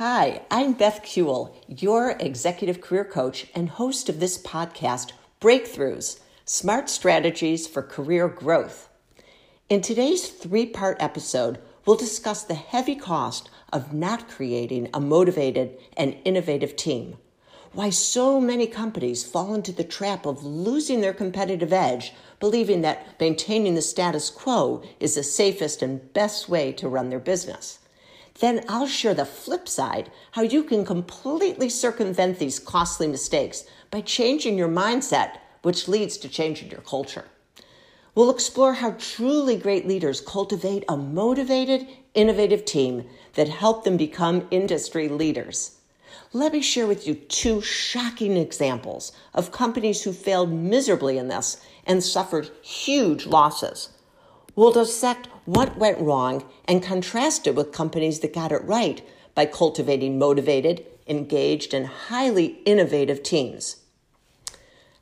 Hi, I'm Beth Kuehl, your executive career coach and host of this podcast, Breakthroughs Smart Strategies for Career Growth. In today's three part episode, we'll discuss the heavy cost of not creating a motivated and innovative team. Why so many companies fall into the trap of losing their competitive edge, believing that maintaining the status quo is the safest and best way to run their business then I'll share the flip side how you can completely circumvent these costly mistakes by changing your mindset, which leads to changing your culture. We'll explore how truly great leaders cultivate a motivated, innovative team that help them become industry leaders. Let me share with you two shocking examples of companies who failed miserably in this and suffered huge losses. We'll dissect what went wrong and contrast it with companies that got it right by cultivating motivated, engaged, and highly innovative teams.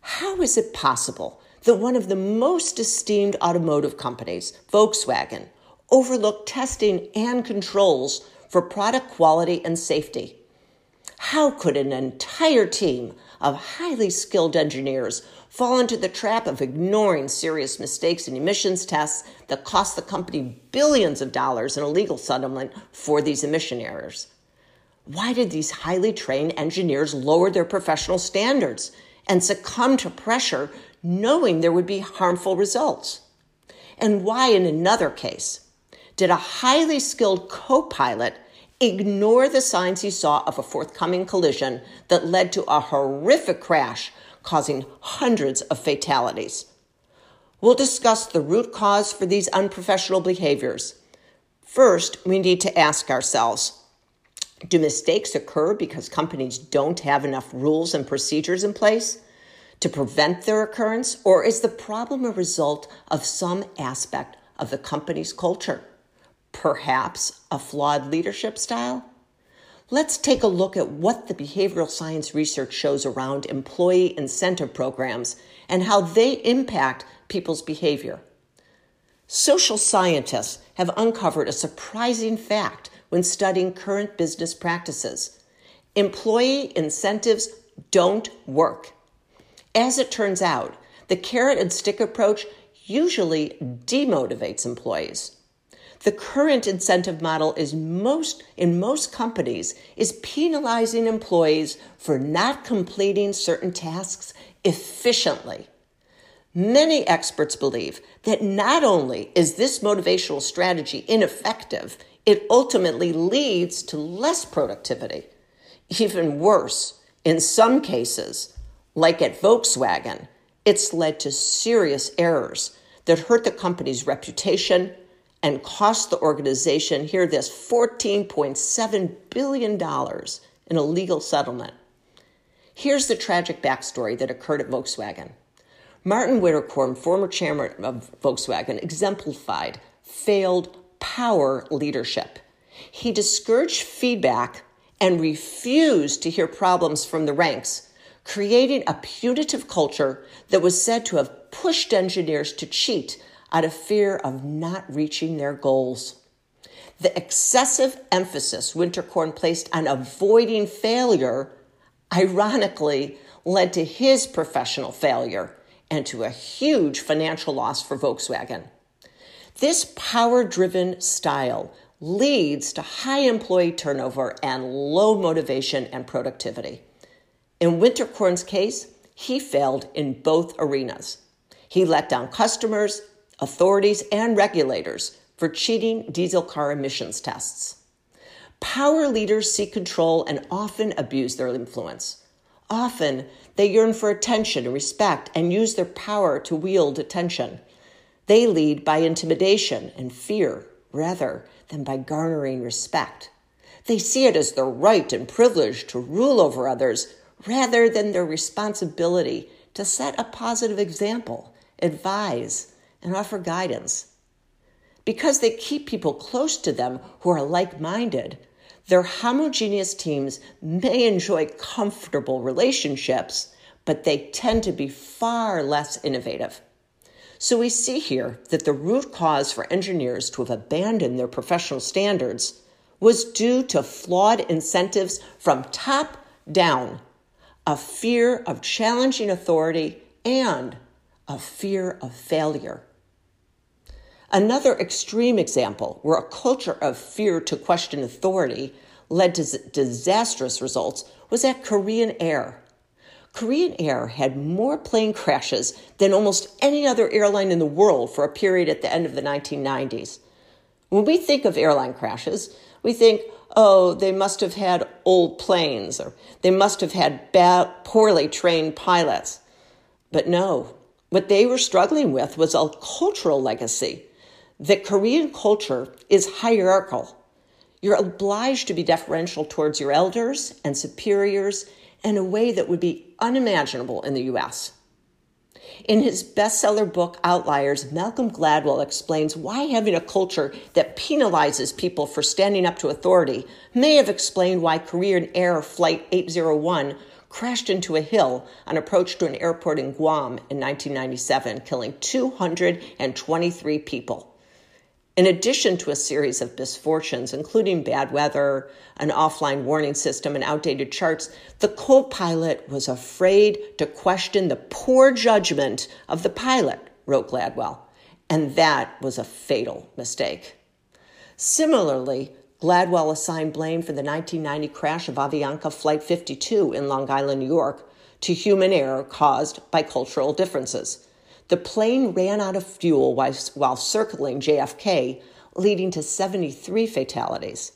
How is it possible that one of the most esteemed automotive companies, Volkswagen, overlooked testing and controls for product quality and safety? How could an entire team of highly skilled engineers fall into the trap of ignoring serious mistakes in emissions tests that cost the company billions of dollars in a legal settlement for these emission errors. Why did these highly trained engineers lower their professional standards and succumb to pressure knowing there would be harmful results? And why, in another case, did a highly skilled co pilot ignore the signs he saw of a forthcoming collision that led to a horrific crash causing hundreds of fatalities. We'll discuss the root cause for these unprofessional behaviors. First, we need to ask ourselves do mistakes occur because companies don't have enough rules and procedures in place to prevent their occurrence, or is the problem a result of some aspect of the company's culture? Perhaps a flawed leadership style? Let's take a look at what the behavioral science research shows around employee incentive programs and how they impact people's behavior. Social scientists have uncovered a surprising fact when studying current business practices. Employee incentives don't work. As it turns out, the carrot and stick approach usually demotivates employees the current incentive model is most in most companies is penalizing employees for not completing certain tasks efficiently. Many experts believe that not only is this motivational strategy ineffective, it ultimately leads to less productivity. Even worse, in some cases, like at Volkswagen, it's led to serious errors that hurt the company's reputation and cost the organization, hear this, $14.7 billion in a legal settlement. Here's the tragic backstory that occurred at Volkswagen. Martin Winterkorn, former chairman of Volkswagen, exemplified failed power leadership. He discouraged feedback and refused to hear problems from the ranks, creating a punitive culture that was said to have pushed engineers to cheat out of fear of not reaching their goals. The excessive emphasis Winterkorn placed on avoiding failure, ironically, led to his professional failure and to a huge financial loss for Volkswagen. This power driven style leads to high employee turnover and low motivation and productivity. In Winterkorn's case, he failed in both arenas. He let down customers authorities, and regulators for cheating diesel car emissions tests. Power leaders seek control and often abuse their influence. Often, they yearn for attention and respect and use their power to wield attention. They lead by intimidation and fear rather than by garnering respect. They see it as their right and privilege to rule over others rather than their responsibility to set a positive example, advise, and offer guidance. Because they keep people close to them who are like minded, their homogeneous teams may enjoy comfortable relationships, but they tend to be far less innovative. So we see here that the root cause for engineers to have abandoned their professional standards was due to flawed incentives from top down, a fear of challenging authority, and a fear of failure. Another extreme example where a culture of fear to question authority led to disastrous results was at Korean Air. Korean Air had more plane crashes than almost any other airline in the world for a period at the end of the 1990s. When we think of airline crashes, we think, oh, they must have had old planes or they must have had bad, poorly trained pilots. But no, what they were struggling with was a cultural legacy that Korean culture is hierarchical. You're obliged to be deferential towards your elders and superiors in a way that would be unimaginable in the US. In his bestseller book Outliers, Malcolm Gladwell explains why having a culture that penalizes people for standing up to authority may have explained why Korean Air Flight 801 crashed into a hill on approach to an airport in Guam in 1997, killing 223 people. In addition to a series of misfortunes, including bad weather, an offline warning system, and outdated charts, the co pilot was afraid to question the poor judgment of the pilot, wrote Gladwell. And that was a fatal mistake. Similarly, Gladwell assigned blame for the 1990 crash of Avianca Flight 52 in Long Island, New York, to human error caused by cultural differences. The plane ran out of fuel while, while circling JFK, leading to 73 fatalities.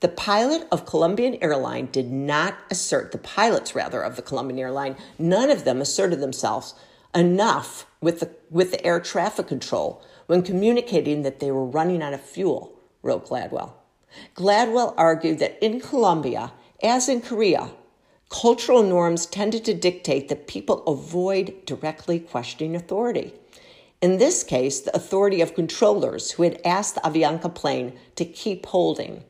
The pilot of Colombian Airline did not assert, the pilots rather of the Colombian Airline, none of them asserted themselves enough with the, with the air traffic control when communicating that they were running out of fuel, wrote Gladwell. Gladwell argued that in Colombia, as in Korea, cultural norms tended to dictate that people avoid directly questioning authority. In this case, the authority of controllers who had asked the Avianca plane to keep holding.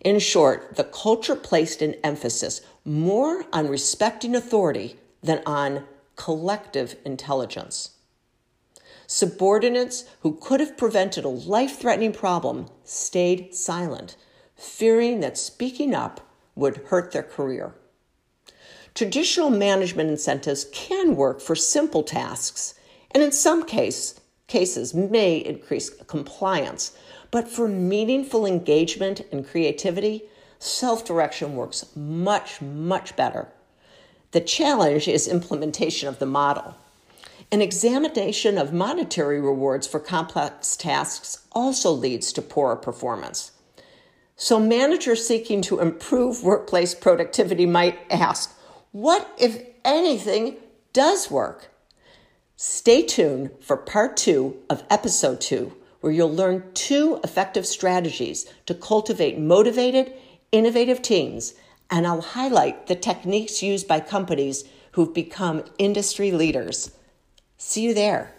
In short, the culture placed an emphasis more on respecting authority than on collective intelligence. Subordinates who could have prevented a life threatening problem stayed silent, fearing that speaking up would hurt their career. Traditional management incentives can work for simple tasks and in some case, cases may increase compliance. But for meaningful engagement and creativity, self direction works much, much better. The challenge is implementation of the model. An examination of monetary rewards for complex tasks also leads to poorer performance. So, managers seeking to improve workplace productivity might ask what, if anything, does work? Stay tuned for part two of episode two, where you'll learn two effective strategies to cultivate motivated, innovative teams, and I'll highlight the techniques used by companies who've become industry leaders. See you there.